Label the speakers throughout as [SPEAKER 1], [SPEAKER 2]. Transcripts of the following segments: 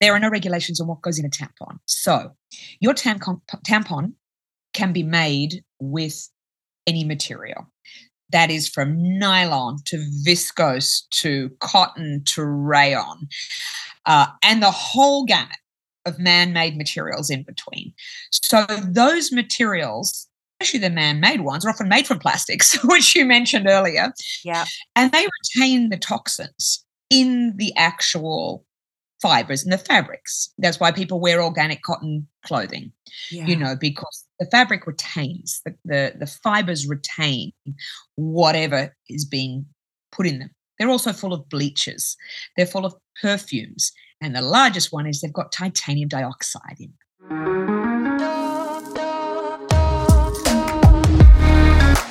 [SPEAKER 1] there are no regulations on what goes in a tampon. So your tampon, tampon can be made with any material. That is from nylon to viscose to cotton to rayon, uh, and the whole gamut of man made materials in between. So, those materials, especially the man made ones, are often made from plastics, which you mentioned earlier.
[SPEAKER 2] Yeah.
[SPEAKER 1] And they retain the toxins in the actual fibers and the fabrics. That's why people wear organic cotton clothing, yeah. you know, because the fabric retains, the, the, the fibers retain whatever is being put in them. They're also full of bleaches, they're full of perfumes. And the largest one is they've got titanium dioxide in them.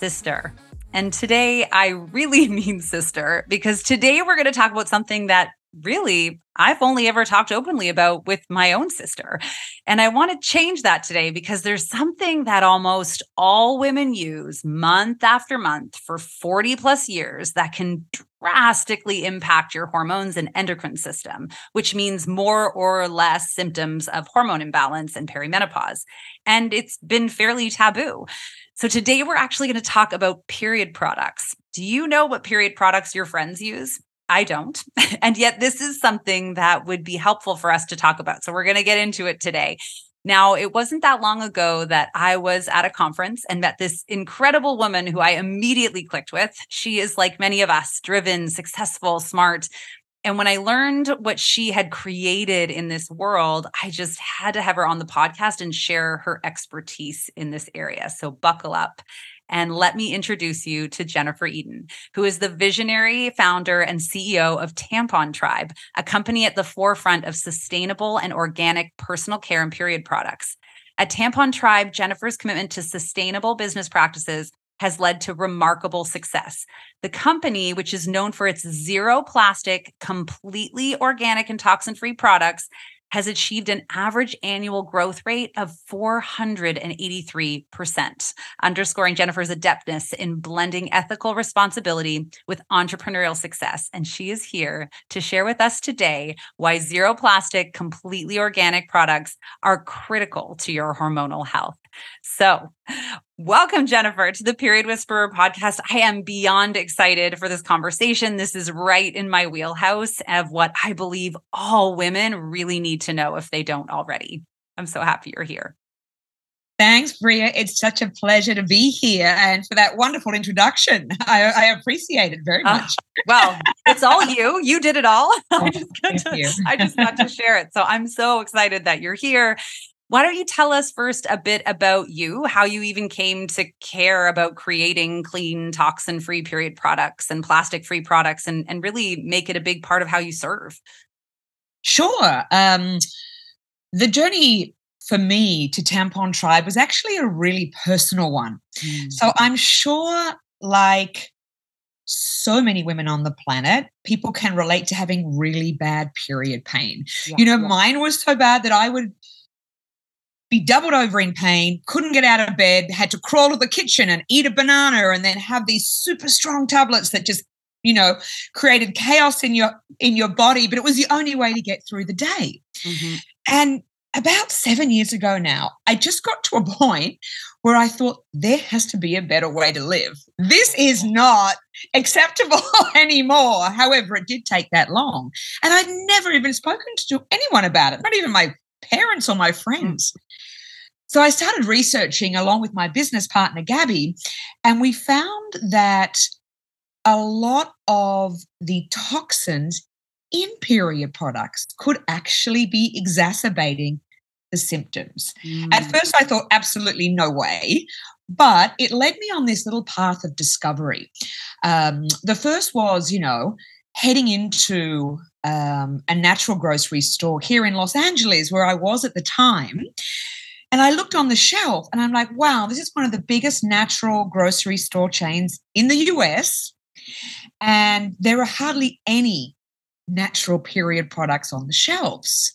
[SPEAKER 2] Sister. And today I really mean sister because today we're going to talk about something that really I've only ever talked openly about with my own sister. And I want to change that today because there's something that almost all women use month after month for 40 plus years that can drastically impact your hormones and endocrine system, which means more or less symptoms of hormone imbalance and perimenopause. And it's been fairly taboo. So today we're actually going to talk about period products. Do you know what period products your friends use? I don't. And yet this is something that would be helpful for us to talk about. So we're going to get into it today. Now, it wasn't that long ago that I was at a conference and met this incredible woman who I immediately clicked with. She is like many of us, driven, successful, smart, and when I learned what she had created in this world, I just had to have her on the podcast and share her expertise in this area. So buckle up and let me introduce you to Jennifer Eden, who is the visionary founder and CEO of Tampon Tribe, a company at the forefront of sustainable and organic personal care and period products. At Tampon Tribe, Jennifer's commitment to sustainable business practices has led to remarkable success. The company, which is known for its zero plastic, completely organic and toxin free products, has achieved an average annual growth rate of 483%, underscoring Jennifer's adeptness in blending ethical responsibility with entrepreneurial success. And she is here to share with us today why zero plastic, completely organic products are critical to your hormonal health. So, welcome, Jennifer, to the Period Whisperer podcast. I am beyond excited for this conversation. This is right in my wheelhouse of what I believe all women really need to know if they don't already. I'm so happy you're here.
[SPEAKER 1] Thanks, Bria. It's such a pleasure to be here and for that wonderful introduction. I, I appreciate it very ah, much.
[SPEAKER 2] Uh, well, it's all you. You did it all. I just, to, I just got to share it. So I'm so excited that you're here. Why don't you tell us first a bit about you, how you even came to care about creating clean, toxin free period products and plastic free products and, and really make it a big part of how you serve?
[SPEAKER 1] Sure. Um, the journey for me to Tampon Tribe was actually a really personal one. Mm. So I'm sure, like so many women on the planet, people can relate to having really bad period pain. Yeah, you know, yeah. mine was so bad that I would be doubled over in pain, couldn't get out of bed, had to crawl to the kitchen and eat a banana and then have these super strong tablets that just, you know, created chaos in your in your body, but it was the only way to get through the day. Mm-hmm. And about seven years ago now, I just got to a point where I thought there has to be a better way to live. This is not acceptable anymore. However, it did take that long. And I'd never even spoken to anyone about it, not even my parents or my friends. So I started researching along with my business partner, Gabby, and we found that a lot of the toxins in period products could actually be exacerbating the symptoms. Mm. At first, I thought, absolutely no way. But it led me on this little path of discovery. Um, the first was, you know, heading into um, a natural grocery store here in Los Angeles, where I was at the time. And I looked on the shelf and I'm like, wow, this is one of the biggest natural grocery store chains in the US. And there are hardly any natural period products on the shelves.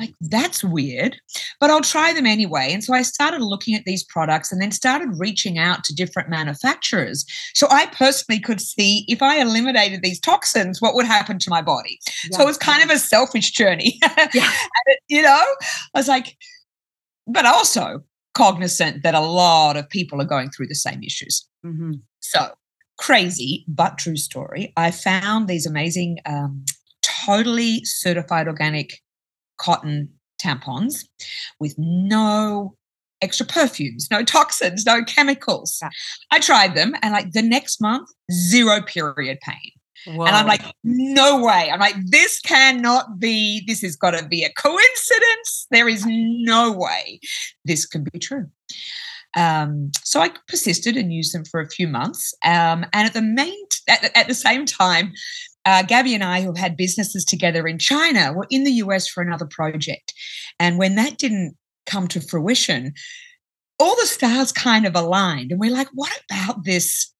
[SPEAKER 1] Like, that's weird, but I'll try them anyway. And so I started looking at these products and then started reaching out to different manufacturers. So I personally could see if I eliminated these toxins, what would happen to my body. Yeah. So it was kind of a selfish journey. Yeah. it, you know, I was like, but also cognizant that a lot of people are going through the same issues. Mm-hmm. So crazy, but true story. I found these amazing, um, totally certified organic cotton tampons with no extra perfumes, no toxins, no chemicals. Yeah. I tried them and like the next month, zero period pain. Whoa. And I'm like, no way. I'm like, this cannot be, this has got to be a coincidence. There is no way this can be true. Um, so I persisted and used them for a few months. Um, and at the main, at, at the same time, uh, Gabby and I, who had businesses together in China, were in the US for another project. And when that didn't come to fruition, all the stars kind of aligned. And we're like, what about this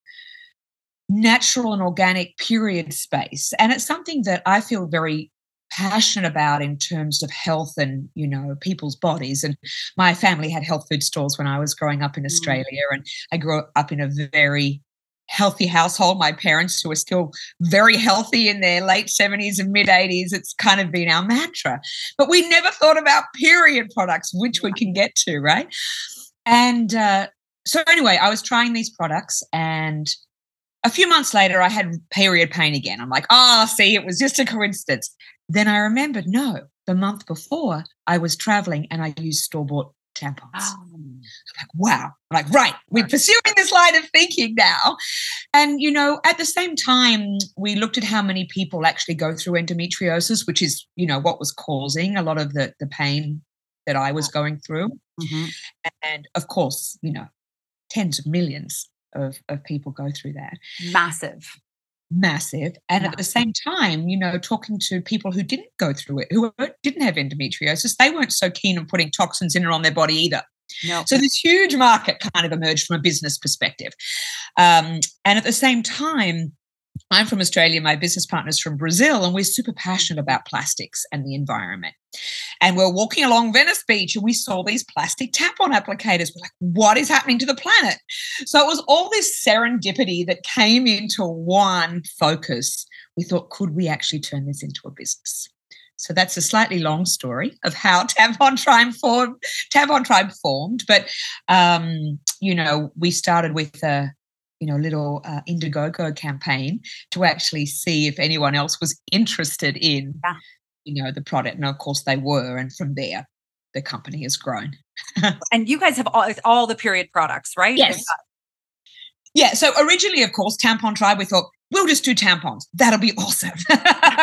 [SPEAKER 1] natural and organic period space? And it's something that I feel very passionate about in terms of health and you know people's bodies and my family had health food stores when i was growing up in mm. australia and i grew up in a very healthy household. My parents, who are still very healthy in their late 70s and mid 80s, it's kind of been our mantra. But we never thought about period products, which we can get to, right? And uh, so, anyway, I was trying these products, and a few months later, I had period pain again. I'm like, oh, see, it was just a coincidence. Then I remembered, no, the month before I was traveling and I used store bought tampons. Oh. I'm like, wow. I'm like, right, we're pursuing this line of thinking now. And, you know, at the same time, we looked at how many people actually go through endometriosis, which is, you know, what was causing a lot of the, the pain that I was going through. Mm-hmm. And of course, you know, tens of millions of, of people go through that.
[SPEAKER 2] Massive
[SPEAKER 1] massive. And yeah. at the same time, you know, talking to people who didn't go through it, who didn't have endometriosis, they weren't so keen on putting toxins in or on their body either. So this huge market kind of emerged from a business perspective. Um, and at the same time, I'm from Australia, my business partner's from Brazil, and we're super passionate about plastics and the environment. And we're walking along Venice Beach and we saw these plastic tampon applicators. We're like, what is happening to the planet? So it was all this serendipity that came into one focus. We thought, could we actually turn this into a business? So that's a slightly long story of how Tampon Tribe formed. Tampon Tribe formed, but um, you know, we started with a you know, little uh, Indiegogo campaign to actually see if anyone else was interested in, you know, the product. And of course they were. And from there, the company has grown.
[SPEAKER 2] and you guys have all, all the period products, right?
[SPEAKER 1] Yes. Yeah. So originally, of course, Tampon Tribe, we thought, we'll just do tampons. That'll be awesome.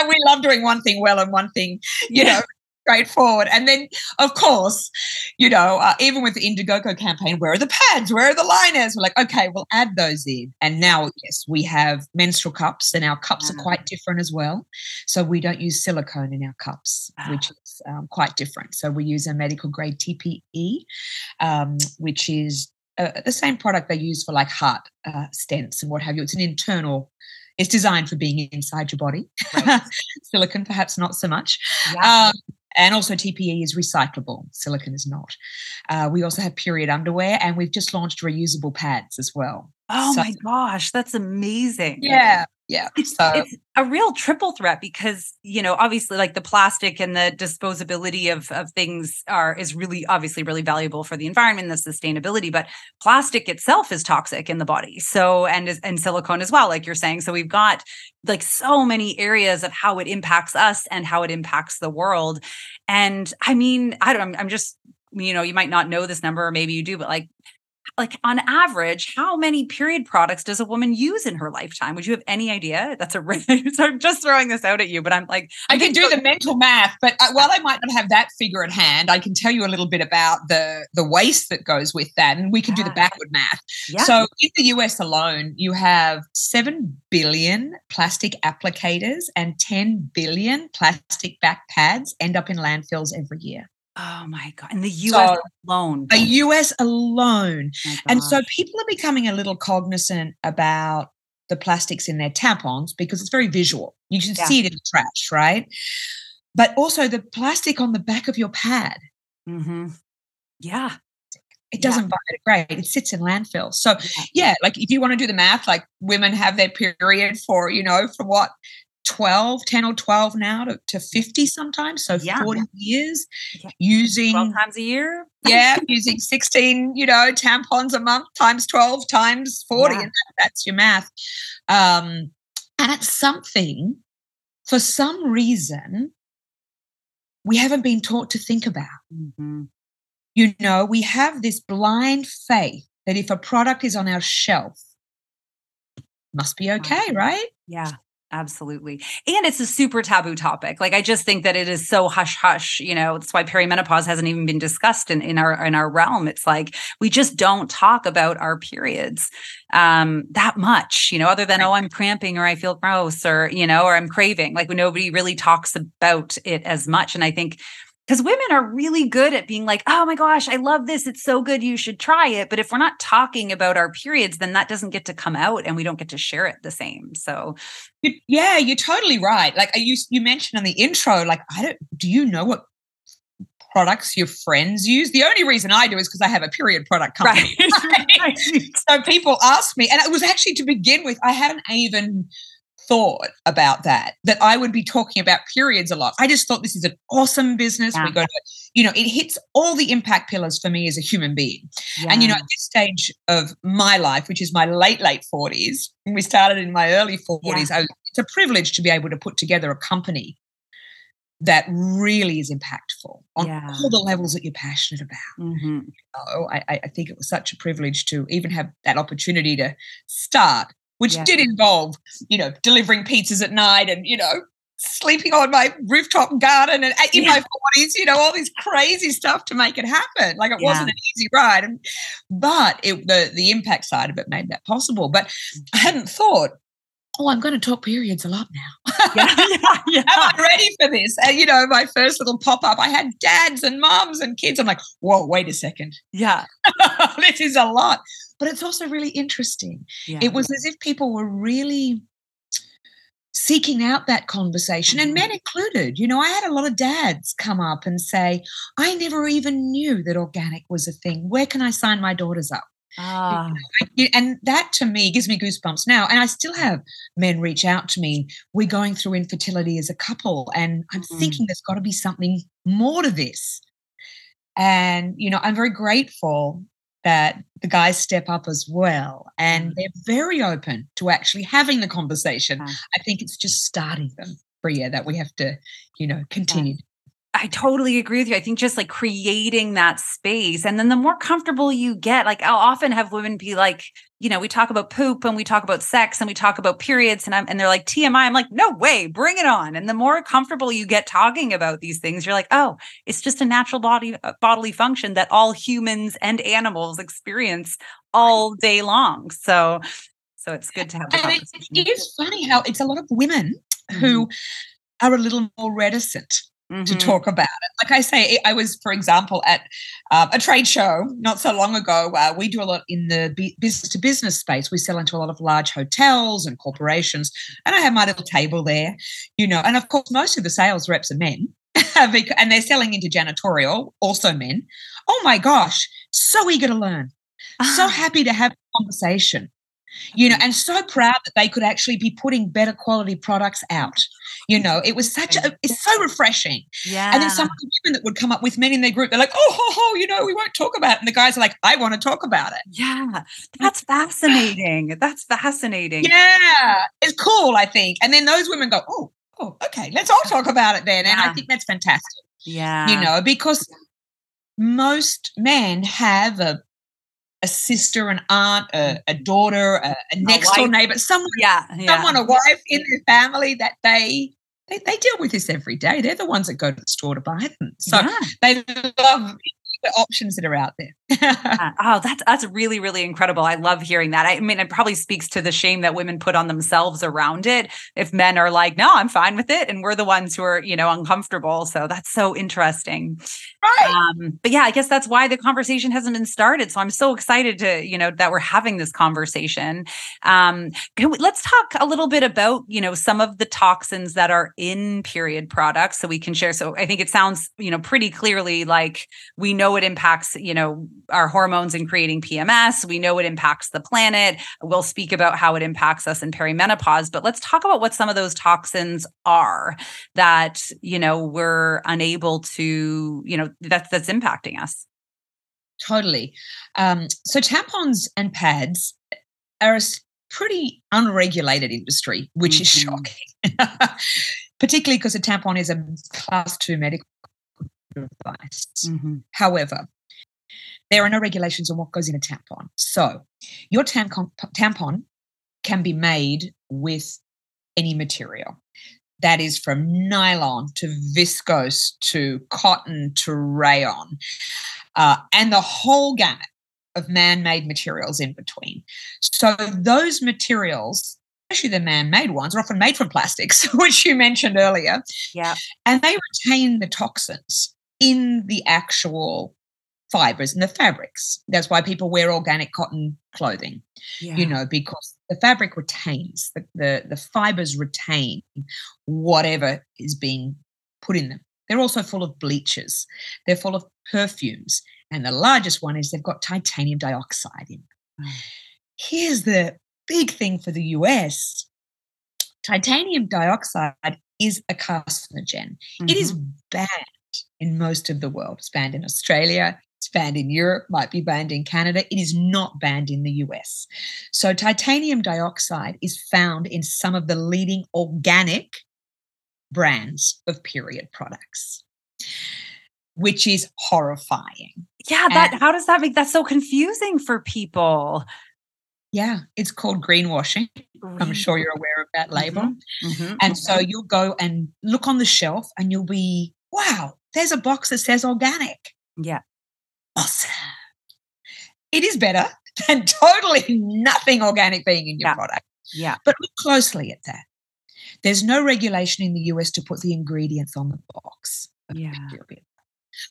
[SPEAKER 1] we love doing one thing well and one thing, you yeah. know, straightforward. And then, of course, you know, uh, even with the Indiegogo campaign, where are the pads? Where are the liners? We're like, okay, we'll add those in. And now, yes, we have menstrual cups, and our cups are quite different as well. So we don't use silicone in our cups, which is um, quite different. So we use a medical grade TPE, um, which is uh, the same product they use for like heart uh, stents and what have you. It's an internal it's designed for being inside your body. Right. Silicon, perhaps not so much. Yeah. Um, and also, TPE is recyclable, silicon is not. Uh, we also have period underwear, and we've just launched reusable pads as well.
[SPEAKER 2] Oh so, my gosh, that's amazing.
[SPEAKER 1] Yeah. Yeah.
[SPEAKER 2] It's,
[SPEAKER 1] so
[SPEAKER 2] it's a real triple threat because you know obviously like the plastic and the disposability of of things are is really obviously really valuable for the environment, the sustainability. But plastic itself is toxic in the body. So and and silicone as well, like you're saying. So we've got like so many areas of how it impacts us and how it impacts the world. And I mean, I don't. I'm just you know you might not know this number or maybe you do, but like like on average, how many period products does a woman use in her lifetime? Would you have any idea? That's a so I'm just throwing this out at you, but I'm like,
[SPEAKER 1] I, can do the mental math, but uh, while I might not have that figure at hand, I can tell you a little bit about the the waste that goes with that, and we can yeah. do the backward math. Yeah. So in the US alone, you have seven billion plastic applicators and 10 billion plastic back pads end up in landfills every year.
[SPEAKER 2] Oh my God. In the US so, alone.
[SPEAKER 1] The US alone. And so people are becoming a little cognizant about the plastics in their tampons because it's very visual. You can yeah. see it in the trash, right? But also the plastic on the back of your pad.
[SPEAKER 2] Mm-hmm. Yeah.
[SPEAKER 1] It doesn't yeah. biodegrade. It sits in landfill. So yeah. yeah, like if you want to do the math, like women have their period for, you know, for what 12, 10 or 12 now to, to 50 sometimes. So yeah. 40 years using
[SPEAKER 2] 12 times a year.
[SPEAKER 1] yeah, using 16, you know, tampons a month times 12 times 40. Yeah. And that, that's your math. Um, and it's something for some reason we haven't been taught to think about. Mm-hmm. You know, we have this blind faith that if a product is on our shelf, must be okay, right?
[SPEAKER 2] Yeah. Absolutely. And it's a super taboo topic. Like I just think that it is so hush hush, you know, that's why perimenopause hasn't even been discussed in, in our in our realm. It's like we just don't talk about our periods um that much, you know, other than oh I'm cramping or I feel gross or, you know, or I'm craving. Like nobody really talks about it as much and I think because women are really good at being like, oh my gosh, I love this. It's so good. You should try it. But if we're not talking about our periods, then that doesn't get to come out and we don't get to share it the same. So,
[SPEAKER 1] yeah, you're totally right. Like you, you mentioned in the intro, like, I don't, do you know what products your friends use. The only reason I do is because I have a period product company. Right. right. so people ask me, and it was actually to begin with, I hadn't even thought about that, that I would be talking about periods a lot. I just thought this is an awesome business. Yeah. We got to, you know, it hits all the impact pillars for me as a human being. Yeah. And, you know, at this stage of my life, which is my late, late 40s, we started in my early 40s, yeah. I, it's a privilege to be able to put together a company that really is impactful on yeah. all the levels that you're passionate about. Mm-hmm. You know, I, I, think it was such a privilege to even have that opportunity to start which yeah. did involve, you know, delivering pizzas at night and, you know, sleeping on my rooftop garden and in yeah. my 40s, you know, all this crazy stuff to make it happen. Like it yeah. wasn't an easy ride. And, but it, the, the impact side of it made that possible. But I mm-hmm. hadn't thought, oh, I'm going to talk periods a lot now. yeah, yeah, yeah. Am I ready for this? And, you know, my first little pop up, I had dads and moms and kids. I'm like, whoa, wait a second.
[SPEAKER 2] Yeah.
[SPEAKER 1] this is a lot but it's also really interesting. Yeah. It was as if people were really seeking out that conversation mm-hmm. and men included. You know, I had a lot of dads come up and say, I never even knew that organic was a thing. Where can I sign my daughters up? Ah. And that to me gives me goosebumps now. And I still have men reach out to me. We're going through infertility as a couple, and I'm mm-hmm. thinking there's got to be something more to this. And, you know, I'm very grateful that the guys step up as well and mm. they're very open to actually having the conversation. I think it's just starting them, Bria, that we have to, you know, continue.
[SPEAKER 2] I totally agree with you. I think just like creating that space and then the more comfortable you get, like I'll often have women be like, you know, we talk about poop and we talk about sex and we talk about periods and I'm and they're like TMI. I'm like, no way, bring it on. And the more comfortable you get talking about these things, you're like, oh, it's just a natural body uh, bodily function that all humans and animals experience all day long. So so it's good to have.
[SPEAKER 1] and it, it is funny how it's a lot of women mm-hmm. who are a little more reticent Mm-hmm. to talk about it. Like I say, I was, for example, at uh, a trade show not so long ago. Uh, we do a lot in the business to business space. We sell into a lot of large hotels and corporations. And I have my little table there, you know, and of course, most of the sales reps are men. and they're selling into janitorial, also men. Oh my gosh, so eager to learn, so ah. happy to have a conversation. You know, mm-hmm. and so proud that they could actually be putting better quality products out. You know, it was such a, it's so refreshing.
[SPEAKER 2] Yeah.
[SPEAKER 1] And then some of the women that would come up with men in their group, they're like, oh, ho, ho, you know, we won't talk about it. And the guys are like, I want to talk about it.
[SPEAKER 2] Yeah. That's fascinating. That's fascinating.
[SPEAKER 1] Yeah. It's cool, I think. And then those women go, oh, oh, okay, let's all talk about it then. And I think that's fantastic,
[SPEAKER 2] Yeah.
[SPEAKER 1] you know, because most men have a a sister, an aunt, a, mm. a daughter, a, a next door neighbor, someone,
[SPEAKER 2] Yeah. Yeah.
[SPEAKER 1] someone, a wife in their family that they, they they deal with this every day. They're the ones that go to the store to buy them. So
[SPEAKER 2] Yeah.
[SPEAKER 1] they love the options that are out there.
[SPEAKER 2] Yeah. Oh, that's that's really really incredible. I love hearing that. I mean, it probably speaks to the shame that women put on themselves around it. If men are like, "No, I'm fine with it," and we're the ones who are, you know, uncomfortable. So that's so interesting.
[SPEAKER 1] right.
[SPEAKER 2] Um, but yeah, I guess that's why the conversation hasn't been started. So I'm so excited to, you know, that we're having this conversation. Um, can we, let's talk a little bit about, you know, some of the toxins that are in period products so we can share. So I think it sounds, you know, pretty clearly like we know it impacts, you know, our hormones and creating PMS. We know it impacts the planet. We'll speak about how it impacts us in perimenopause, but let's talk about what some of those toxins are that, you know, we're unable to, you know, that's that's impacting us.
[SPEAKER 1] Totally. Um, so tampons and pads are a pretty unregulated industry, which is
[SPEAKER 2] Mhm.
[SPEAKER 1] shocking, particularly because a tampon is a class two medical device. However, there are no regulations on what goes in a tampon. So your tampon, tampon can be made with any material. That is from nylon to viscose to cotton to rayon, uh, and the whole gamut of man made materials in between. So, those materials, especially the man made ones, are often made from plastics, which you mentioned earlier,
[SPEAKER 2] Yeah.
[SPEAKER 1] and they retain the toxins in the actual fibers and the fabrics. That's why people wear organic cotton clothing
[SPEAKER 2] Yeah.
[SPEAKER 1] you know, because the fabric retains, the, the, the fibers retain whatever is being put in them. They're also full of bleaches, they're full of perfumes. And the largest one is they've got titanium dioxide in them.
[SPEAKER 2] Mm.
[SPEAKER 1] Here's the big thing for the US titanium dioxide is a carcinogen. It is
[SPEAKER 2] Mhm.
[SPEAKER 1] banned in most of the world. It's banned in Australia, it's banned in Europe, might be banned in Canada. It is not banned in the US. So, titanium dioxide is found in some of the leading organic brands of period products, which is horrifying.
[SPEAKER 2] Yeah, that how does that make that so confusing for people?
[SPEAKER 1] Yeah, it's called greenwashing. I'm sure you're aware of that label.
[SPEAKER 2] Mhm,
[SPEAKER 1] And so you'll go and look on the shelf and you'll be, wow, there's a box that says organic.
[SPEAKER 2] Yeah.
[SPEAKER 1] Awesome. It is better than totally nothing organic being in your
[SPEAKER 2] Yeah.
[SPEAKER 1] product.
[SPEAKER 2] Yeah.
[SPEAKER 1] But look closely at that. There's no regulation in the US to put the ingredients on the box.
[SPEAKER 2] Yeah.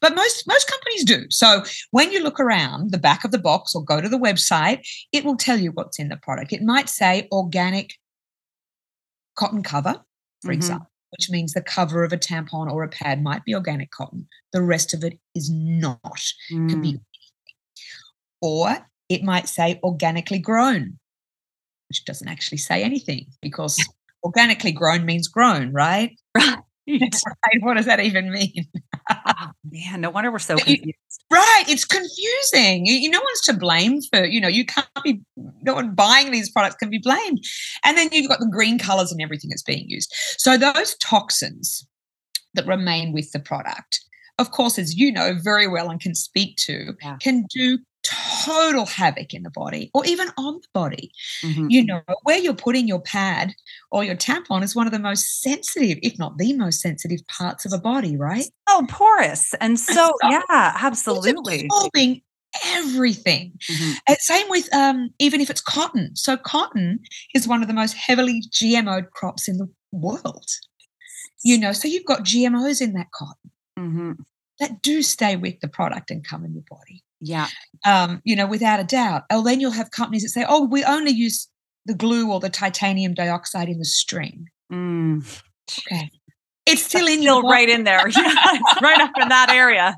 [SPEAKER 1] But most most companies do. So when you look around the back of the box or go to the website, it will tell you what's in the product. It might say organic cotton cover, for
[SPEAKER 2] Mhm.
[SPEAKER 1] example, which means the cover of a tampon or a pad might be organic cotton. The rest of it is not. Can be
[SPEAKER 2] Mm,
[SPEAKER 1] or it might say organically grown, which doesn't actually say anything because organically grown means grown, right?
[SPEAKER 2] yeah.
[SPEAKER 1] Right, What does that even mean?
[SPEAKER 2] Oh, man, no wonder we're so confused.
[SPEAKER 1] Right, it's confusing. You, no one's to blame for, you know, you can't be no one buying these products can be blamed. And then you've got the green colors and everything that's being used. So those toxins that remain with the product, of course, as you know very well and can speak to,
[SPEAKER 2] Yeah.
[SPEAKER 1] can do total havoc in the body or even on the body.
[SPEAKER 2] Mhm.
[SPEAKER 1] You know, where you're putting your pad or your tampon is one of the most sensitive, if not the most sensitive parts of a body, right?
[SPEAKER 2] Oh, porous and so yeah, absolutely.
[SPEAKER 1] absorbing everything.
[SPEAKER 2] Mhm.
[SPEAKER 1] And same with um, even if it's cotton. So cotton is one of the most heavily GMO'd crops in the world. You know, so you've got GMOs in that cotton
[SPEAKER 2] Mhm.
[SPEAKER 1] that do stay with the product and come in your body.
[SPEAKER 2] Yeah.
[SPEAKER 1] Um, you know, without a doubt. Oh, then you'll have companies that say, "Oh, we only use the glue or the titanium dioxide in the string."
[SPEAKER 2] Mm.
[SPEAKER 1] Okay, it's still in
[SPEAKER 2] Still
[SPEAKER 1] your
[SPEAKER 2] right in there. Yeah, right up in that area.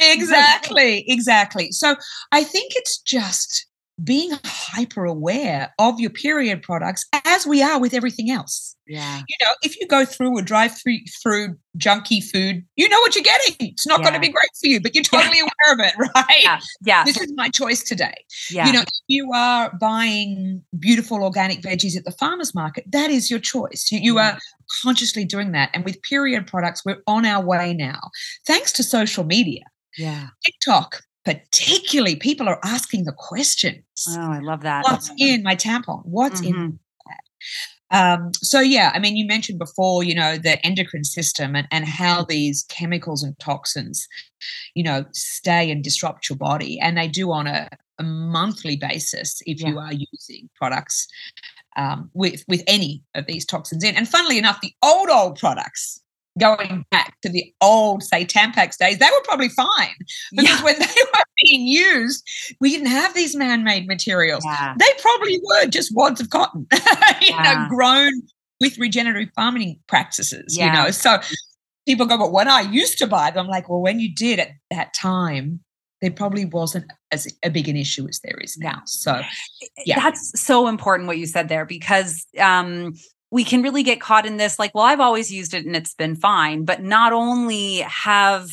[SPEAKER 1] exactly exactly so i think it's just being hyper aware of your period products as we are with everything else.
[SPEAKER 2] Yeah.
[SPEAKER 1] You know, if you go through a drive through through junky food, you know what you're getting. It's not yeah. going to be great for you, but you're totally yeah. aware of it, right?
[SPEAKER 2] Yeah. yeah.
[SPEAKER 1] This is my choice today.
[SPEAKER 2] Yeah.
[SPEAKER 1] You know, if you are buying beautiful organic veggies at the farmer's market, that is your choice. You, you are consciously doing that. And with period products, we're on our way now. Thanks to social media.
[SPEAKER 2] Yeah.
[SPEAKER 1] TikTok, particularly people are asking the questions.
[SPEAKER 2] Oh, I love that.
[SPEAKER 1] What's in my tampon? What's mm-hmm. in um, so yeah, I mean, you mentioned before, you know, the endocrine system and, and how these chemicals and toxins, you know, stay and disrupt your body. And they do on a, a monthly basis if yeah. you are using products um, with with any of these toxins in. And funnily enough, the old old products going back to the old, say, Tampax days, they were probably fine because yeah. when they were being used, we didn't have these man-made materials.
[SPEAKER 2] Yeah.
[SPEAKER 1] They probably were just wads of cotton, you yeah. know, grown with regenerative farming practices. You know, so people go, "But when I used to buy them," I'm like, "Well, when you did at that time." There probably wasn't as a big an issue as there is now. So, yeah,
[SPEAKER 2] that's so important what you said there because um, we can really get caught in this like well i've always used it and it's been fine but not only have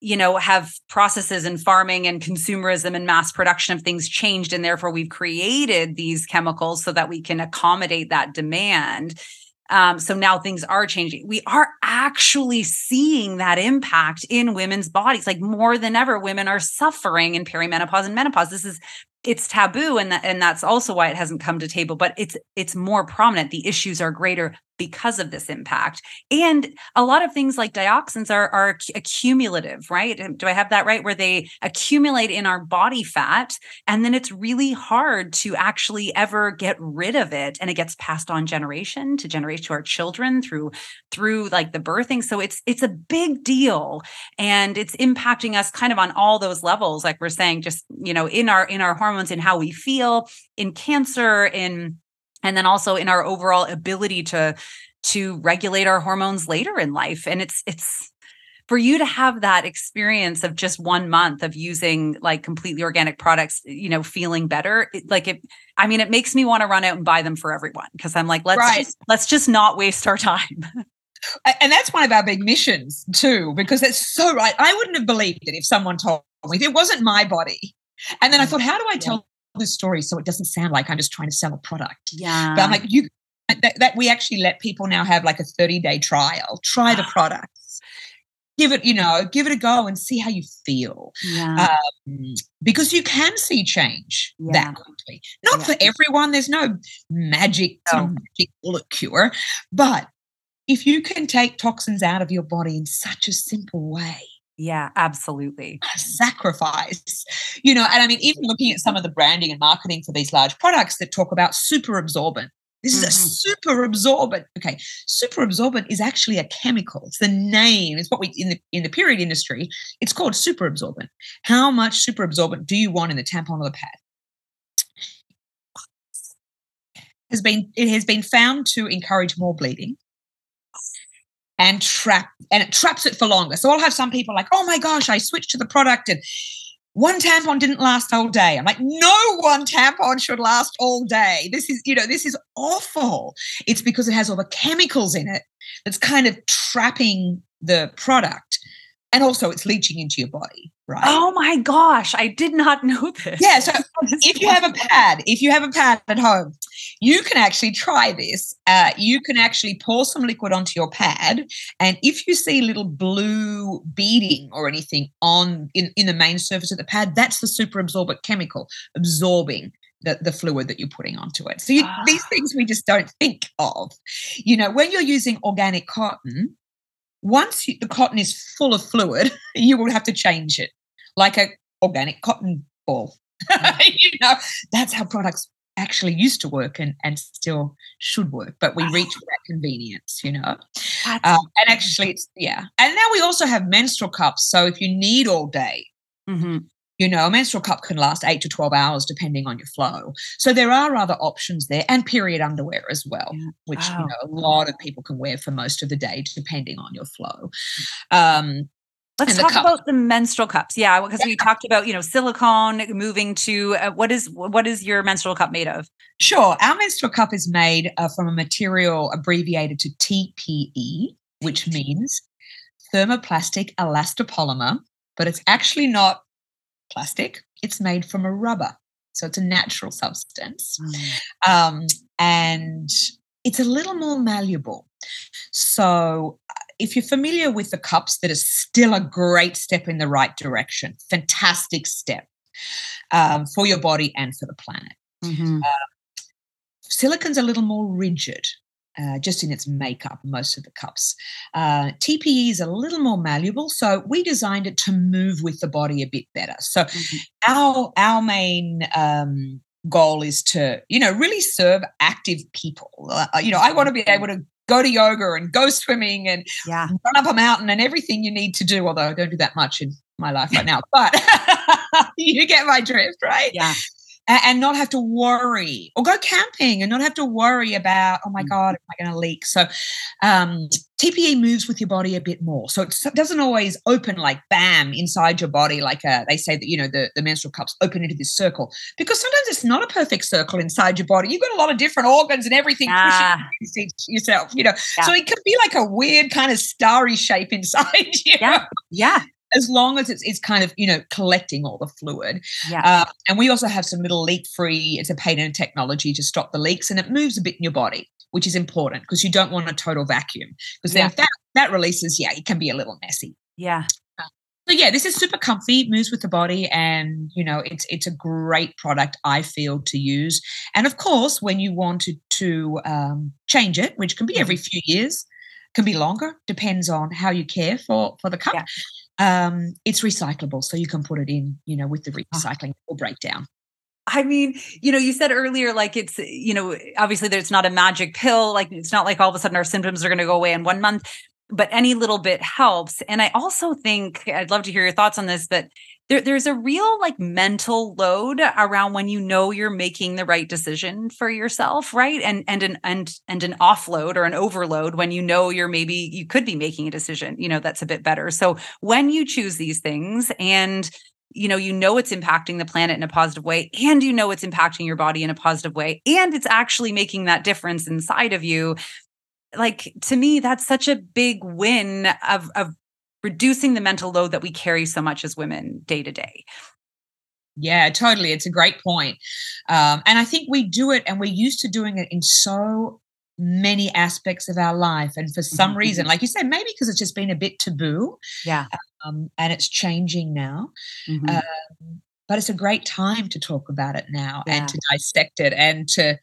[SPEAKER 2] you know have processes in farming and consumerism and mass production of things changed and therefore we've created these chemicals so that we can accommodate that demand um, so now things are changing. We are actually seeing that impact in women's bodies. Like more than ever, women are suffering in perimenopause and menopause. This is it's taboo and that, and that's also why it hasn't come to table but it's it's more prominent the issues are greater because of this impact. And a lot of things like dioxins are, are accumulative, right? Do I have that right? Where they accumulate in our body fat, and then it's really hard to actually ever get rid of it. And it gets passed on generation to generation to our children through through like the birthing. So it's it's a big deal. And it's impacting us kind of on all those levels, like we're saying, just you know, in our in our hormones, in how we feel, in cancer, in and then also in our overall ability to to regulate our hormones later in life. And it's it's for you to have that experience of just one month of using like completely organic products you know feeling better it, like it i mean it makes me want to run out and buy them for everyone because i'm like let's right. just, let's just not waste our time.
[SPEAKER 1] And that's one of our big missions too because that's so right i wouldn't have believed it if someone told me. If it wasn't my body and then i mm. thought how do i tell this story so it doesn't sound like I'm just trying to sell a product.
[SPEAKER 2] Yeah.
[SPEAKER 1] But I'm like, you that, that we actually let people now have like a 30 day trial, try the products, give it, you know, give it a go and see how you feel.
[SPEAKER 2] Yeah. Um,
[SPEAKER 1] because you can see change yeah. that quickly. Not yeah. for everyone, there's no magic, no. magic bullet cure, but if you can take toxins out of your body in such a simple way,
[SPEAKER 2] yeah, absolutely.
[SPEAKER 1] Sacrifice. You know, and I mean, even looking at some of the branding and marketing for these large products that talk about super absorbent. This is mm-hmm. a super absorbent. Okay, super absorbent is actually a chemical. It's the name. It's what we in the in the period industry. It's called super absorbent. How much super absorbent do you want in the tampon or the pad? Has been it has been found to encourage more bleeding and trap and it traps it for longer. So I'll have some people like, oh my gosh, I switched to the product and one tampon didn't last all day. I'm like, no one tampon should last all day. This is, you know, this is awful. It's because it has all the chemicals in it that's kind of trapping the product and also it's leaching into your body right.
[SPEAKER 2] Oh my gosh i did not know this.
[SPEAKER 1] Yeah so if you have a pad if you have a pad at home you can actually try this. Uh, you can actually pour some liquid onto your pad and if you see little blue beading or anything on in, in the main surface of the pad that's the super absorbent chemical absorbing the, the fluid that you're putting onto it. So you, ah. these things we just don't think of. You know when you're using organic cotton once you, the cotton is full of fluid, you will have to change it like a organic cotton ball. You know, that's how products actually used to work and, and still should work, but we reach for that convenience, you know. Um, and actually, it's yeah. And now we also have menstrual cups. So if you need all day,
[SPEAKER 2] mm-hmm.
[SPEAKER 1] You know, a menstrual cup can last eight to 12 hours depending on your flow. So there are other options there and period underwear as well, yeah. which, you know, a lot of people can wear for most of the day depending on your flow. Um,
[SPEAKER 2] Let's talk about the menstrual cups. Yeah, because yeah. we talked about you know silicone moving to uh, what is what is your menstrual cup made of?
[SPEAKER 1] Sure, our menstrual cup is made uh, from a material abbreviated to TPE, which means thermoplastic elastopolymer, but it's actually not plastic. It's made from a rubber, so it's a natural substance, mm. um, and it's a little more malleable. So if you're familiar with the cups, that is still a great step in the right direction. Fantastic step um, for your body and for the planet. Mm-hmm. Uh, silicon's a little more rigid. Uh, just in its makeup, most of the cups. Uh, TPE is a little more malleable, so we designed it to move with the body a bit better. So mm-hmm. our our main um, goal is to you know really serve active people. Uh, you know, I want to be able to go to yoga and go swimming and yeah. run up a mountain and everything you need to do. Although I don't do that much in my life right now, but you get my drift, right?
[SPEAKER 2] Yeah
[SPEAKER 1] and, not have to worry or go camping and not have to worry about, oh my mm. God, am I going to leak? So um, TPE moves with your body a bit more. So it doesn't always open like bam inside your body, like uh, they say that, you know, the, the menstrual cups open into this circle because sometimes it's not a perfect circle inside your body. You've got a lot of different organs and everything ah. pushing yourself, you know. Yeah. So it could be like a weird kind of starry shape inside you.
[SPEAKER 2] Yeah. Yeah
[SPEAKER 1] as long as it's, it's kind of you know collecting all the fluid.
[SPEAKER 2] Yeah. Uh,
[SPEAKER 1] and we also have some little leak free it's a patented technology to stop the leaks and it moves a bit in your body which is important because you don't want a total vacuum because then yeah. that that releases yeah it can be a little messy.
[SPEAKER 2] Yeah.
[SPEAKER 1] Uh, so yeah this is super comfy moves with the body and you know it's it's a great product i feel to use. And of course when you wanted to, to um, change it which can be every few years can be longer depends on how you care for for the cup. Yeah um, it's recyclable, so you can put it in, you know, with the ah. recycling or breakdown.
[SPEAKER 2] I mean, you know, you said earlier, like it's, you know, obviously there's not a magic pill. Like it's not like all of a sudden our symptoms are going to go away in one month, but any little bit helps. And I also think I'd love to hear your thoughts on this, but there, there's a real like mental load around when you know you're making the right decision for yourself right? And and an and and an offload or an overload when you know you're maybe you could be making a decision you know that's a bit better. So when you choose these things and you know you know it's impacting the planet in a positive way and you know it's impacting your body in a positive way and it's actually making that difference inside of you like to me that's such a big win of of reducing the mental load that we carry so much as women day to day.
[SPEAKER 1] Yeah, totally. It's a great point. Um, and I think we do it and we're used to doing it in so many aspects of our life. And for some mm-hmm. reason, mm-hmm. like you said, maybe because it's just been a bit taboo.
[SPEAKER 2] Yeah.
[SPEAKER 1] Um, and it's changing now. Mm-hmm. Um, but it's a great time to talk about it now yeah. and to dissect it and to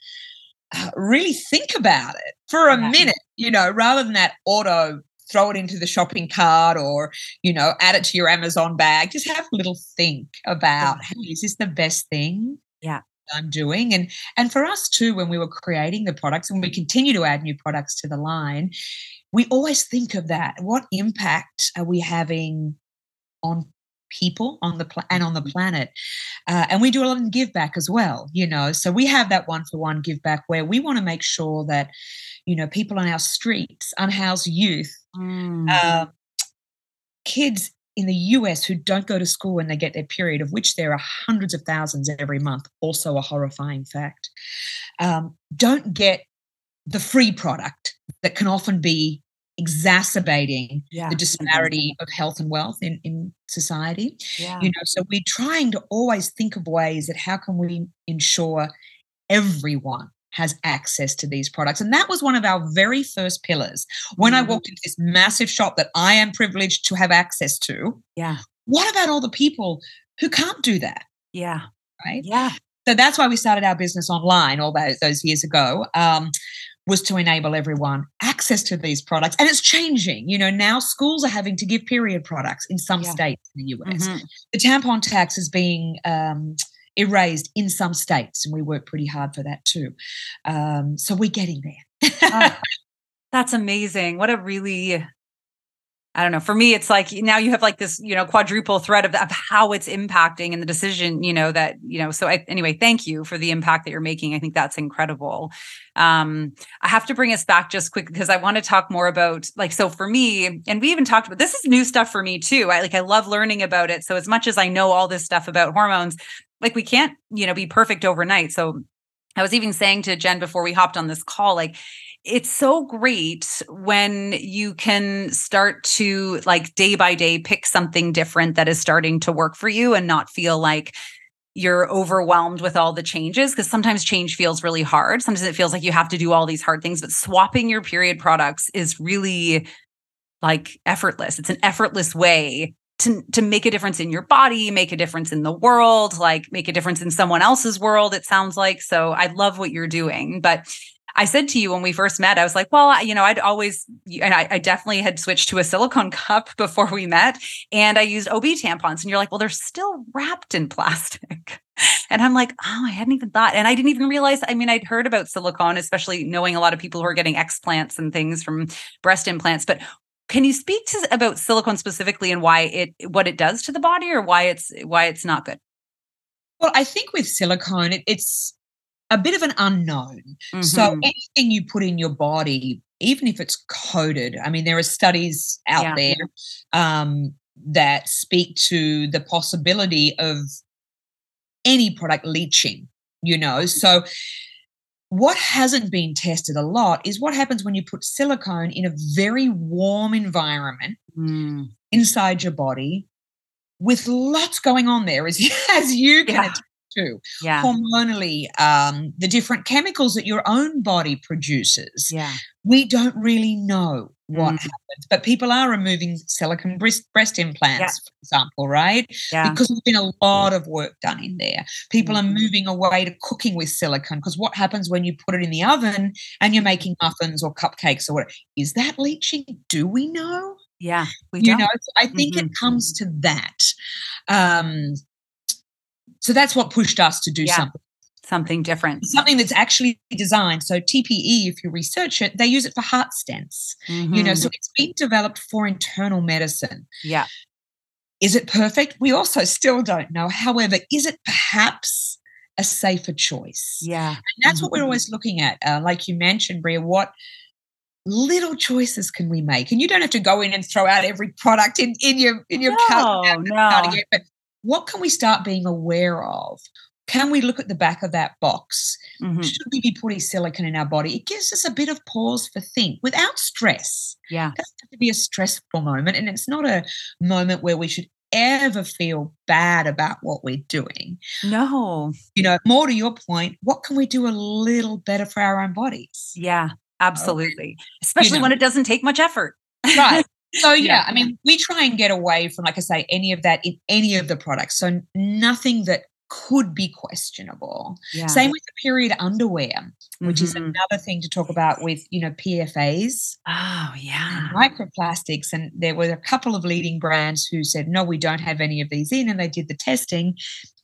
[SPEAKER 1] uh, really think about it for a yeah. minute, you know, rather than that auto throw it into the shopping cart or you know add it to your amazon bag. Just have a little think about hey is this the best thing
[SPEAKER 2] yeah.
[SPEAKER 1] I'm doing? And and for us too when we were creating the products and we continue to add new products to the line we always think of that. What impact are we having on people on the pl- and on the mm-hmm. planet? Uh, and we do a lot of give back as well you know? So we have that one for one give back where we want to make sure that you know people on our streets unhoused youth mm. uh, kids in the US who don't go to school when they get their period, of which there are hundreds of thousands every month, also a horrifying fact, um, don't get the free product that can often be exacerbating yeah. the disparity of health and wealth in, in society. Yeah. You know, so we're trying to always think of ways that how can we ensure everyone has access to these products. And that was one of our very first pillars. When mm-hmm. I walked into this massive shop that I am privileged to have access to.
[SPEAKER 2] Yeah.
[SPEAKER 1] What about all the people who can't do that?
[SPEAKER 2] Yeah.
[SPEAKER 1] Right.
[SPEAKER 2] Yeah.
[SPEAKER 1] So that's why we started our business online all those, those years ago. Um, was to enable everyone access to these products. And it's changing. You know, now schools are having to give period products in some yeah. states in the US. Mm-hmm. The tampon tax is being um, erased in some states, and we work pretty hard for that too. Um, so we're getting there.
[SPEAKER 2] oh, that's amazing. What a really I don't know. For me, it's like now you have like this, you know, quadruple thread of, of how it's impacting and the decision, you know, that, you know, so I, anyway, thank you for the impact that you're making. I think that's incredible. Um, I have to bring us back just quick because I want to talk more about like, so for me, and we even talked about this is new stuff for me too. I like, I love learning about it. So as much as I know all this stuff about hormones, like we can't, you know, be perfect overnight. So I was even saying to Jen before we hopped on this call, like it's so great when you can start to like day by day pick something different that is starting to work for you and not feel like you're overwhelmed with all the changes because sometimes change feels really hard. Sometimes it feels like you have to do all these hard things, but swapping your period products is really like effortless. It's an effortless way to to make a difference in your body, make a difference in the world, like make a difference in someone else's world it sounds like. So I love what you're doing, but I said to you when we first met, I was like, well, you know, I'd always, and I, I, definitely had switched to a silicone cup before we met, and I used OB tampons. And you're like, well, they're still wrapped in plastic. And I'm like, oh, I hadn't even thought. And I didn't even realize. I mean, I'd heard about silicone, especially knowing a lot of people who are getting explants and things from breast implants. But can you speak to about silicone specifically and why it what it does to the body or why it's why it's not good?
[SPEAKER 1] Well, I think with silicone, it, it's a bit of an unknown. Mm-hmm. So anything you put in your body, even if it's coated, I mean, there are studies out yeah. there um, that speak to the possibility of any product leaching, you know. So what hasn't been tested a lot is what happens when you put silicone in a very warm environment mm. inside your body with lots going on there as, as you can yeah too. Yeah. Hormonally, um, the different chemicals that your own body produces.
[SPEAKER 2] Yeah.
[SPEAKER 1] We don't really know what mm. happens, but people are removing silicone breast, breast implants, yeah. for example, right? Yeah. Because there's been a lot of work done in there. People mm. are mm-hmm. moving away to cooking with silicone because what happens when you put it in the oven and you're making muffins or cupcakes or whatever? Is that leaching? Do we know?
[SPEAKER 2] Yeah,
[SPEAKER 1] we you don't. know. I think mm-hmm. it comes to that. Um, so that's what pushed us to do yeah. something
[SPEAKER 2] something different.
[SPEAKER 1] Something that's actually designed. So TPE, if you research it, they use it for heart stents. Mm-hmm. You know, so mm-hmm. it's been developed for internal medicine.
[SPEAKER 2] Yeah.
[SPEAKER 1] Is it perfect? We also still don't know. However, is it perhaps a safer choice?
[SPEAKER 2] Yeah.
[SPEAKER 1] And that's mm-hmm. what we're mm-hmm. always looking at. Uh, like you mentioned, Bria, what little choices can we make? And you don't have to go in and throw out every product in, in your in your
[SPEAKER 2] no, no.
[SPEAKER 1] but what can we start being aware of? Can we look at the back of that box? Mm-hmm. Should we be putting silicone in our body? It gives us a bit of pause for think without stress.
[SPEAKER 2] Yeah.
[SPEAKER 1] It doesn't have to be a stressful moment. And it's not a moment where we should ever feel bad about what we're doing.
[SPEAKER 2] No.
[SPEAKER 1] You know, more to your point, what can we do a little better for our own bodies?
[SPEAKER 2] Yeah, absolutely. Especially you know, when it doesn't take much effort.
[SPEAKER 1] Right. So yeah, yeah, I mean, we try and get away from, like I say, any of that in any of the products. So nothing that could be questionable. Yeah. Same with the period underwear, which mm-hmm. is another thing to talk about with, you know, PFAs.
[SPEAKER 2] Oh, yeah.
[SPEAKER 1] microplastics. And there were a couple of leading brands who said, no, we don't have any of these in. And they did the testing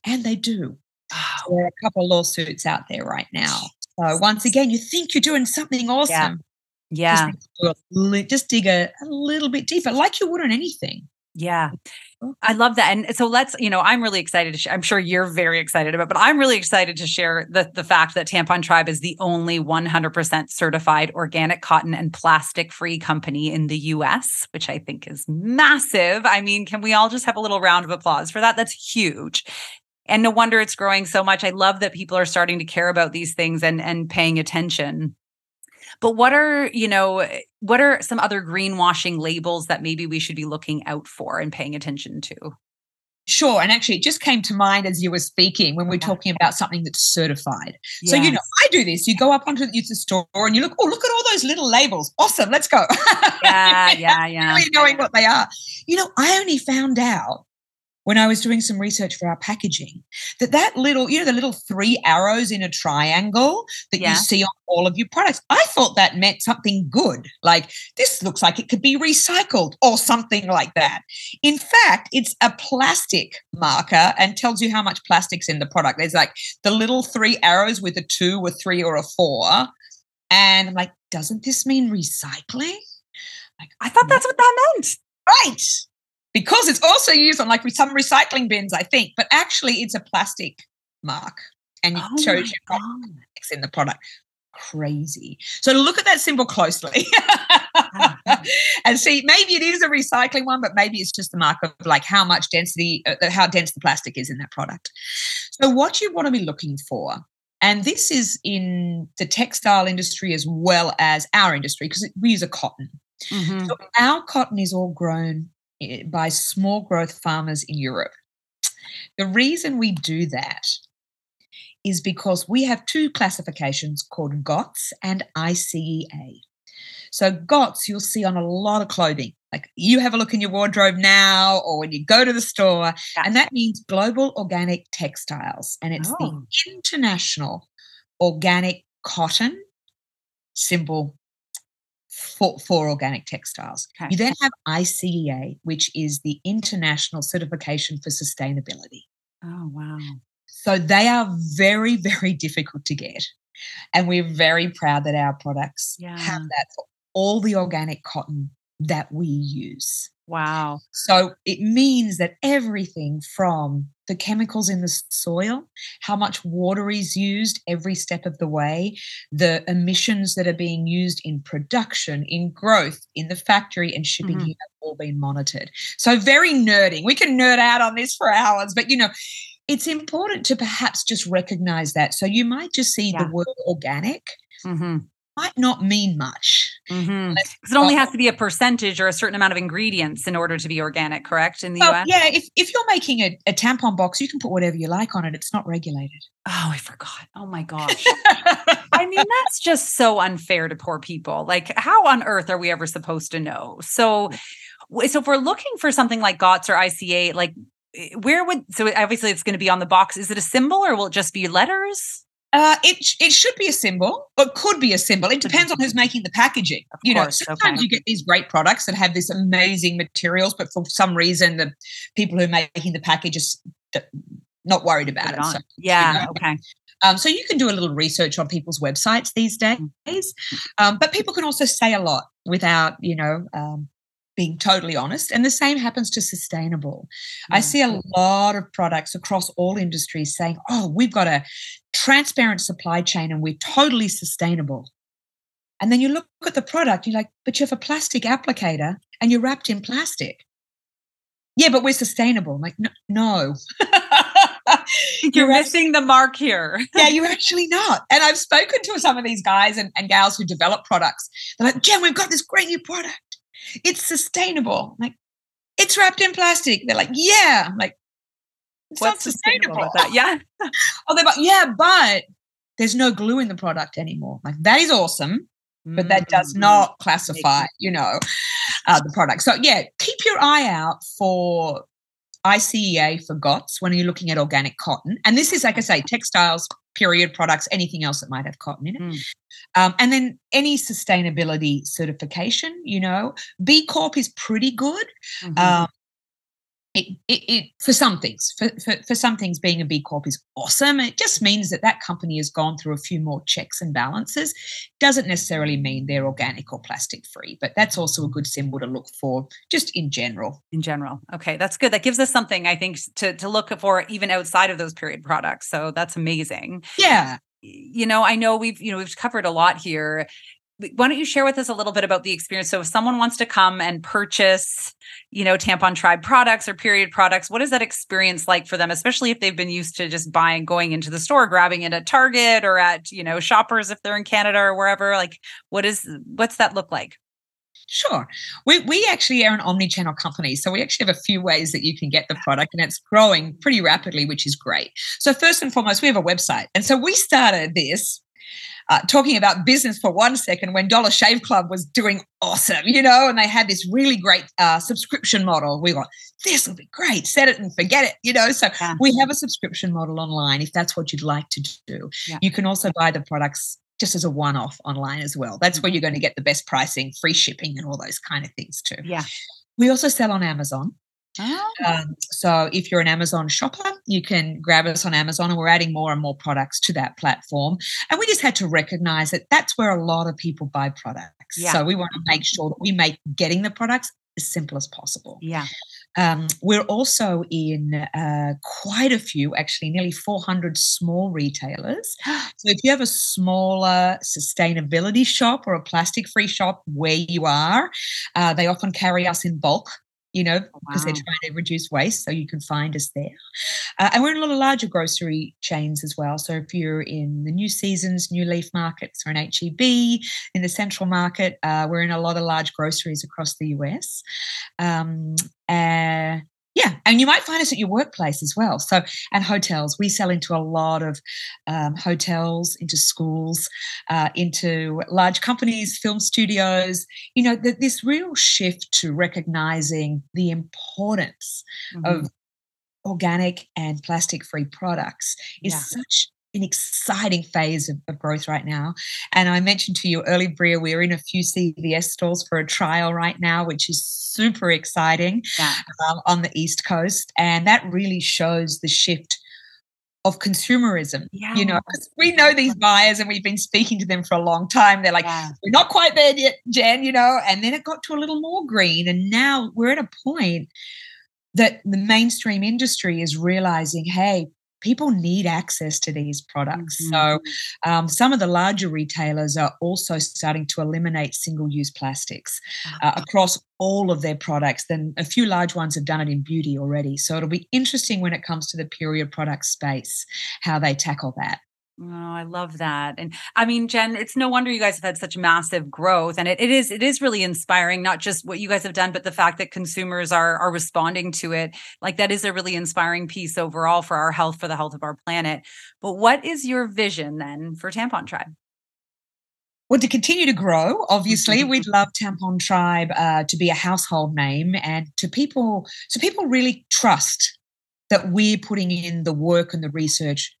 [SPEAKER 1] and they do. Oh. So there are a couple of lawsuits out there right now. So once again, you think you're doing something awesome.
[SPEAKER 2] Yeah. Yeah.
[SPEAKER 1] Just, just dig a, a little bit deeper, like you would on anything.
[SPEAKER 2] Yeah. I love that. And so let's, you know, I'm really excited to share. I'm sure you're very excited about, but I'm really excited to share the, the fact that Tampon Tribe is the only 100% certified organic cotton and plastic free company in the US, which I think is massive. I mean, can we all just have a little round of applause for that? That's huge. And no wonder it's growing so much. I love that people are starting to care about these things and and paying attention. But what are, you know, eh, what are some other greenwashing labels that maybe we should be looking out for and paying attention to?
[SPEAKER 1] Sure. And actually, it just came to mind as you were speaking when we are talking about something that's certified. Yes. So, you know, I do this. You go up onto the store and you look, oh, look at all those little labels. Awesome. Let's go.
[SPEAKER 2] Yeah, yeah, yeah.
[SPEAKER 1] Really knowing what they are. You know, I only found out when I was doing some research for our packaging that that little, you know, the little three arrows in a triangle that yeah. you see on all of your products, I thought that meant something good. Like this looks like it could be recycled or something like that. In fact, it's a plastic marker and tells you how much plastic's in the product. There's like the little three arrows with a two, or three, or a four. And I'm like, doesn't this mean recycling?
[SPEAKER 2] Like, I thought that's what that meant.
[SPEAKER 1] Right. Because it's also used on like some recycling bins, I think, but actually it's a plastic mark and it
[SPEAKER 2] Oh
[SPEAKER 1] shows
[SPEAKER 2] my
[SPEAKER 1] you what
[SPEAKER 2] God.
[SPEAKER 1] is in the product. Crazy. So look at that symbol closely and see, maybe it is a recycling one, but maybe it's just the mark of like how much density, uh, how dense the plastic is in that product. So what you want to be looking for, and this is in the textile industry as well as our industry, because we use a cotton.
[SPEAKER 2] Mhm.
[SPEAKER 1] So our cotton is all grown by small growth farmers in Europe. The reason we do that is because we have two classifications called GOTS and ICEA. So GOTS you'll see on a lot of clothing. Like you have a look in your wardrobe now or when you go to the store and that means global organic textiles and it's
[SPEAKER 2] Oh.
[SPEAKER 1] the international organic cotton symbol for, for organic textiles.
[SPEAKER 2] Okay.
[SPEAKER 1] You then have ICEA, which is the International Certification for Sustainability.
[SPEAKER 2] Oh wow.
[SPEAKER 1] So they are very, very difficult to get. And we're very proud that our products have that for all the organic cotton that we use.
[SPEAKER 2] Wow.
[SPEAKER 1] So it means that everything from the chemicals in the soil, how much water is used every step of the way, the emissions that are being used in production, in growth, in the factory and shipping
[SPEAKER 2] Mhm.
[SPEAKER 1] here have all been monitored. So very nerding. We can nerd out on this for hours, but you know, it's important to perhaps just recognize that. So you might just see
[SPEAKER 2] Yeah.
[SPEAKER 1] the word organic
[SPEAKER 2] hmm
[SPEAKER 1] might not mean much.
[SPEAKER 2] hmm Because it only has to be a percentage or a certain amount of ingredients in order to be organic, correct? In the
[SPEAKER 1] Well,
[SPEAKER 2] US?
[SPEAKER 1] yeah, if, if you're making a, a tampon box, you can put whatever you like on it. It's not regulated.
[SPEAKER 2] Oh, I forgot. Oh my gosh. I mean, that's just so unfair to poor people. Like, how on earth are we ever supposed to know? So, so if we're looking for something like GOTS or ICEA, like, eh, where would so obviously it's going to be on the box? Is it a symbol or will it just be letters?
[SPEAKER 1] Uh, it it should be a symbol, or could be a symbol. It depends on who's making the packaging.
[SPEAKER 2] Of
[SPEAKER 1] you know,
[SPEAKER 2] course,
[SPEAKER 1] sometimes
[SPEAKER 2] okay.
[SPEAKER 1] you get these great products that have this amazing materials, but for some reason, the people who are making the package are not worried about
[SPEAKER 2] Put
[SPEAKER 1] it.
[SPEAKER 2] it.
[SPEAKER 1] So,
[SPEAKER 2] yeah.
[SPEAKER 1] know.
[SPEAKER 2] Okay.
[SPEAKER 1] um, so you can do a little research on people's websites these
[SPEAKER 2] Mm.
[SPEAKER 1] days, um, but people can also say a lot without, you know, um, being totally honest. And the same happens to sustainable. I see a lot of products across all industries saying, oh, we've got a transparent supply chain and we're totally sustainable. And then you look at the product, you're like, but you have a plastic applicator and you're wrapped in plastic. Yeah, but we're sustainable. I'm like, no. no.
[SPEAKER 2] You're
[SPEAKER 1] You're
[SPEAKER 2] missing the mark here.
[SPEAKER 1] yeah, you're actually not. And I've spoken to some of these guys and, and gals who develop products. They're like, Jen, we've got this great new product. It's sustainable. I'm like, it's wrapped in plastic. They're like, yeah. I'm like, it's not
[SPEAKER 2] sustainable
[SPEAKER 1] sustainable.
[SPEAKER 2] about that? Yeah.
[SPEAKER 1] Oh, they're like, yeah, but there's no glue in the product anymore. Like, that is awesome, but that does
[SPEAKER 2] Mm.
[SPEAKER 1] not classify, you know, uh, the product. So, yeah, keep your eye out for ICEA for GOTS when you're looking at organic cotton. And this is, like I say, textiles, period products, anything else that might have cotton in it.
[SPEAKER 2] Mm.
[SPEAKER 1] Um, and then any sustainability certification, you know, B Corp is pretty good.
[SPEAKER 2] Mhm.
[SPEAKER 1] Um, it, it, it for some things for, for, for some things being a b corp is awesome it just means that that company has gone through a few more checks and balances doesn't necessarily mean they're organic or plastic free but that's also a good symbol to look for just in general
[SPEAKER 2] in general. Okay, that's good. That gives us something I think to to look for even outside of those period products. So that's amazing.
[SPEAKER 1] yeah
[SPEAKER 2] You know, I know we've you know we've covered a lot here. Why don't you share with us a little bit about the experience? So if someone wants to come and purchase, you know, Tampon Tribe products or period products, what is that experience like for them, especially if they've been used to just buying, going into the store, grabbing it at Target or at, you know, shoppers if they're in Canada or wherever? Like what is what's that look like?
[SPEAKER 1] Sure. We, we actually are an omni-channel company. So we actually have a few ways that you can get the product and it's growing pretty rapidly, which is great. So first and foremost, we have a website. And so we started this uh, talking about business for one second when Dollar Shave Club was doing awesome, you know, and they had this really great uh, subscription model. We were, this will be great, set it and forget it, you know. So
[SPEAKER 2] Yeah.
[SPEAKER 1] we have a subscription model online if that's what you'd like to do.
[SPEAKER 2] Yeah.
[SPEAKER 1] You can also buy the products just as a one off online as well. That's where you're going to get the best pricing, free shipping, and all those kind of things too.
[SPEAKER 2] Yeah.
[SPEAKER 1] We also sell on Amazon.
[SPEAKER 2] Oh,
[SPEAKER 1] Um, so if you're an Amazon shopper, you can grab us on Amazon, and we're adding more and more products to that platform. And we just had to recognize that that's where a lot of people buy products.
[SPEAKER 2] Yeah.
[SPEAKER 1] So we want to make sure that we make getting the products as simple as possible.
[SPEAKER 2] Yeah.
[SPEAKER 1] Um, we're also in uh, quite a few, actually, nearly 400 small retailers. so if you have a smaller sustainability shop or a plastic free shop where you are, uh, they often carry us in bulk you know, because wow. they're trying to reduce waste. So you can find us there. Uh, and we're in a lot of larger grocery chains as well. So if you're in the New Seasons, New Leaf markets, or in HEB, in the Central Market, uh, we're in a lot of large groceries across the US. Um, uh, yeah, and you might find us at your workplace as well. So, and hotels. We sell into a lot of um, hotels, into schools, uh, into large companies, film studios. You know, that this real shift to recognizing the importance mm-hmm. of organic and plastic free products is yeah. such an exciting phase of, of, growth right now. And I mentioned to you earlier, Bria, we're in a few CVS stores for a trial right now, which is super exciting yeah. um, on the East Coast. And that really shows the shift of consumerism. Yeah. You know, because we know these buyers and we've been speaking to them for a long time. They're like, yeah. we're not quite there yet, Jen, you know, and then it got to a little more green. And now we're at a point that the mainstream industry is realizing, hey, people need access to these products. Mm-hmm. So, um, some of the larger retailers are also starting to eliminate single use plastics uh, across all of their products. Then a few large ones have done it in beauty already. So, it'll be interesting when it comes to the period product space how they tackle that.
[SPEAKER 2] Oh, I love that. And I mean, Jen, it's no wonder you guys have had such massive growth. And it, it is it is really inspiring, not just what you guys have done, but the fact that consumers are are responding to it. Like that is a really inspiring piece overall for our health, for the health of our planet. But what is your vision then for Tampon Tribe?
[SPEAKER 1] Well, to continue to grow, obviously, we'd love Tampon Tribe uh, to be a household name and to people, so people really trust that we're putting in the work and the research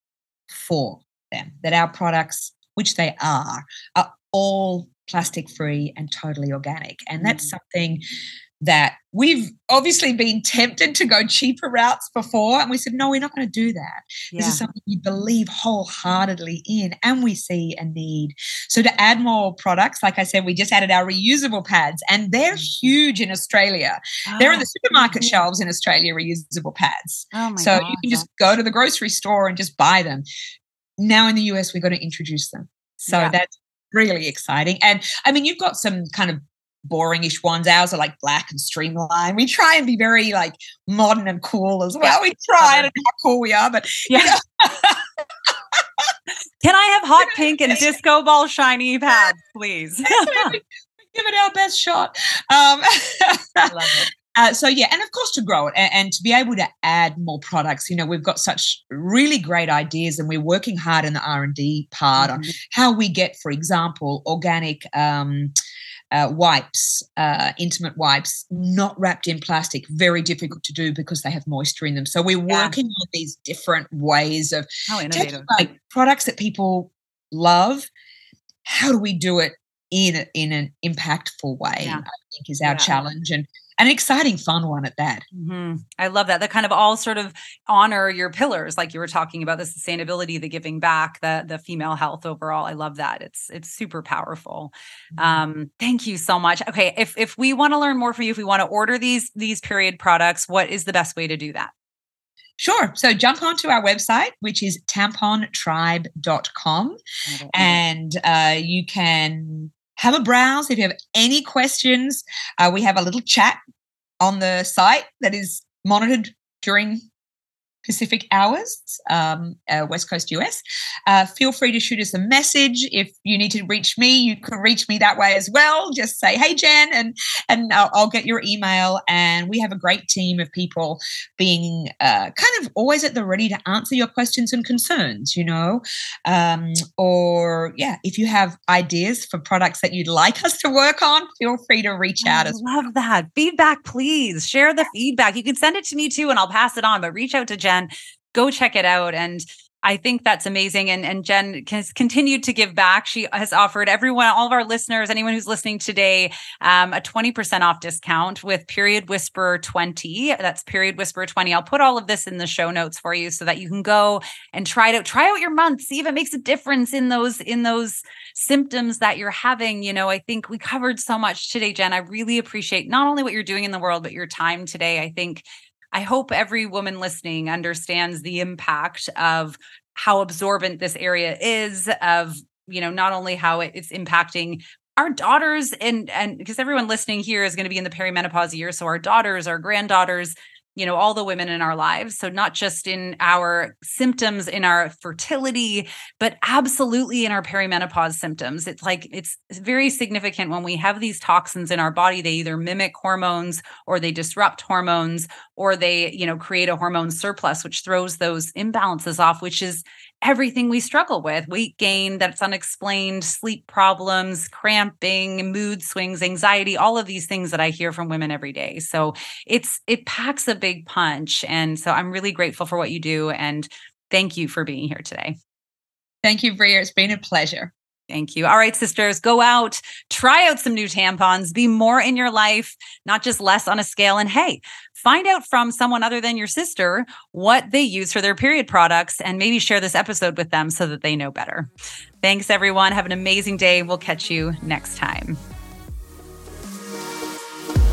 [SPEAKER 1] for them, that our products, which they are, are all plastic free and totally organic. And that's mm. something that we've obviously been tempted to go cheaper routes before. And we said, no, we're not going to do that. Yeah. This is something we believe wholeheartedly in and we see a need. So to add more products, like I said, we just added our reusable pads and they're mm. huge in Australia. Oh, they're in the supermarket shelves in Australia, reusable pads. Oh so God. you can just go to the grocery store and just buy them now in the US, we're going to introduce them. So yeah. that's really exciting. And I mean, you've got some kind of boringish ones. Ours are like black and streamlined. We try and be very like modern and cool as well. We try. I don't know how cool we are, but yeah. You know.
[SPEAKER 2] Can I have hot pink and disco ball shiny pads, please?
[SPEAKER 1] Give it our best shot. Um, love it. Uh, so yeah, and of course to grow it and, and, to be able to add more products. You know, we've got such really great ideas, and we're working hard in the R and D part mm-hmm. on how we get, for example, organic. Um, uh, wipes, uh, intimate wipes, not wrapped in plastic, very difficult to do because they have moisture in them. So we're yeah. working on these different ways of taking like products that people love. How do we do it in in an impactful way? Yeah. I think is our yeah. challenge, and an exciting, fun one at that.
[SPEAKER 2] Mm-hmm. I love that. That kind of all sort of honor your pillars, like you were talking about the sustainability, the giving back, the the female health overall. I love that. It's it's super powerful. Mm-hmm. Um, thank you so much. Okay, if if we want to learn more from you, if we want to order these these period products, what is the best way to do that?
[SPEAKER 1] Sure. So jump onto our website, which is tampontribe.com, and uh, you can have a browse. If you have any questions, uh, we have a little chat on the site that is monitored during Pacific hours, um, uh, West Coast US. Uh, feel free to shoot us a message. If you need to reach me, you can reach me that way as well. Just say, "Hey, Jen," and and I'll, I'll get your email. And we have a great team of people being uh, kind of always at the ready to answer your questions and concerns. You know, um, or yeah, if you have ideas for products that you'd like us to work on, feel free to reach out.
[SPEAKER 2] I
[SPEAKER 1] as
[SPEAKER 2] love well. that feedback. Please share the feedback. You can send it to me too, and I'll pass it on. But reach out to Jen go check it out. And I think that's amazing. And, and Jen has continued to give back. She has offered everyone, all of our listeners, anyone who's listening today, um, a 20% off discount with Period Whisperer 20. That's Period Whisperer 20. I'll put all of this in the show notes for you so that you can go and try it out, try out your month, see if it makes a difference in those, in those symptoms that you're having. You know, I think we covered so much today, Jen. I really appreciate not only what you're doing in the world, but your time today. I think I hope every woman listening understands the impact of how absorbent this area is of you know not only how it's impacting our daughters and and because everyone listening here is going to be in the perimenopause year so our daughters our granddaughters you know all the women in our lives. So not just in our symptoms in our fertility but absolutely in our perimenopause symptoms. It's like it's very significant when we have these toxins in our body they either mimic hormones or they disrupt hormones or they you know create a hormone surplus which throws those imbalances off which is everything we struggle with weight gain that's unexplained, sleep problems, cramping, mood swings, anxiety, all of these things that I hear from women every day. So it's it packs a big punch. And so I'm really grateful for what you do. And thank you for being here today.
[SPEAKER 1] Thank you, Bria. It's been a pleasure.
[SPEAKER 2] Thank you. All right, sisters, go out, try out some new tampons, be more in your life, not just less on a scale. And hey, find out from someone other than your sister what they use for their period products and maybe share this episode with them so that they know better. Thanks, everyone. Have an amazing day. We'll catch you next time.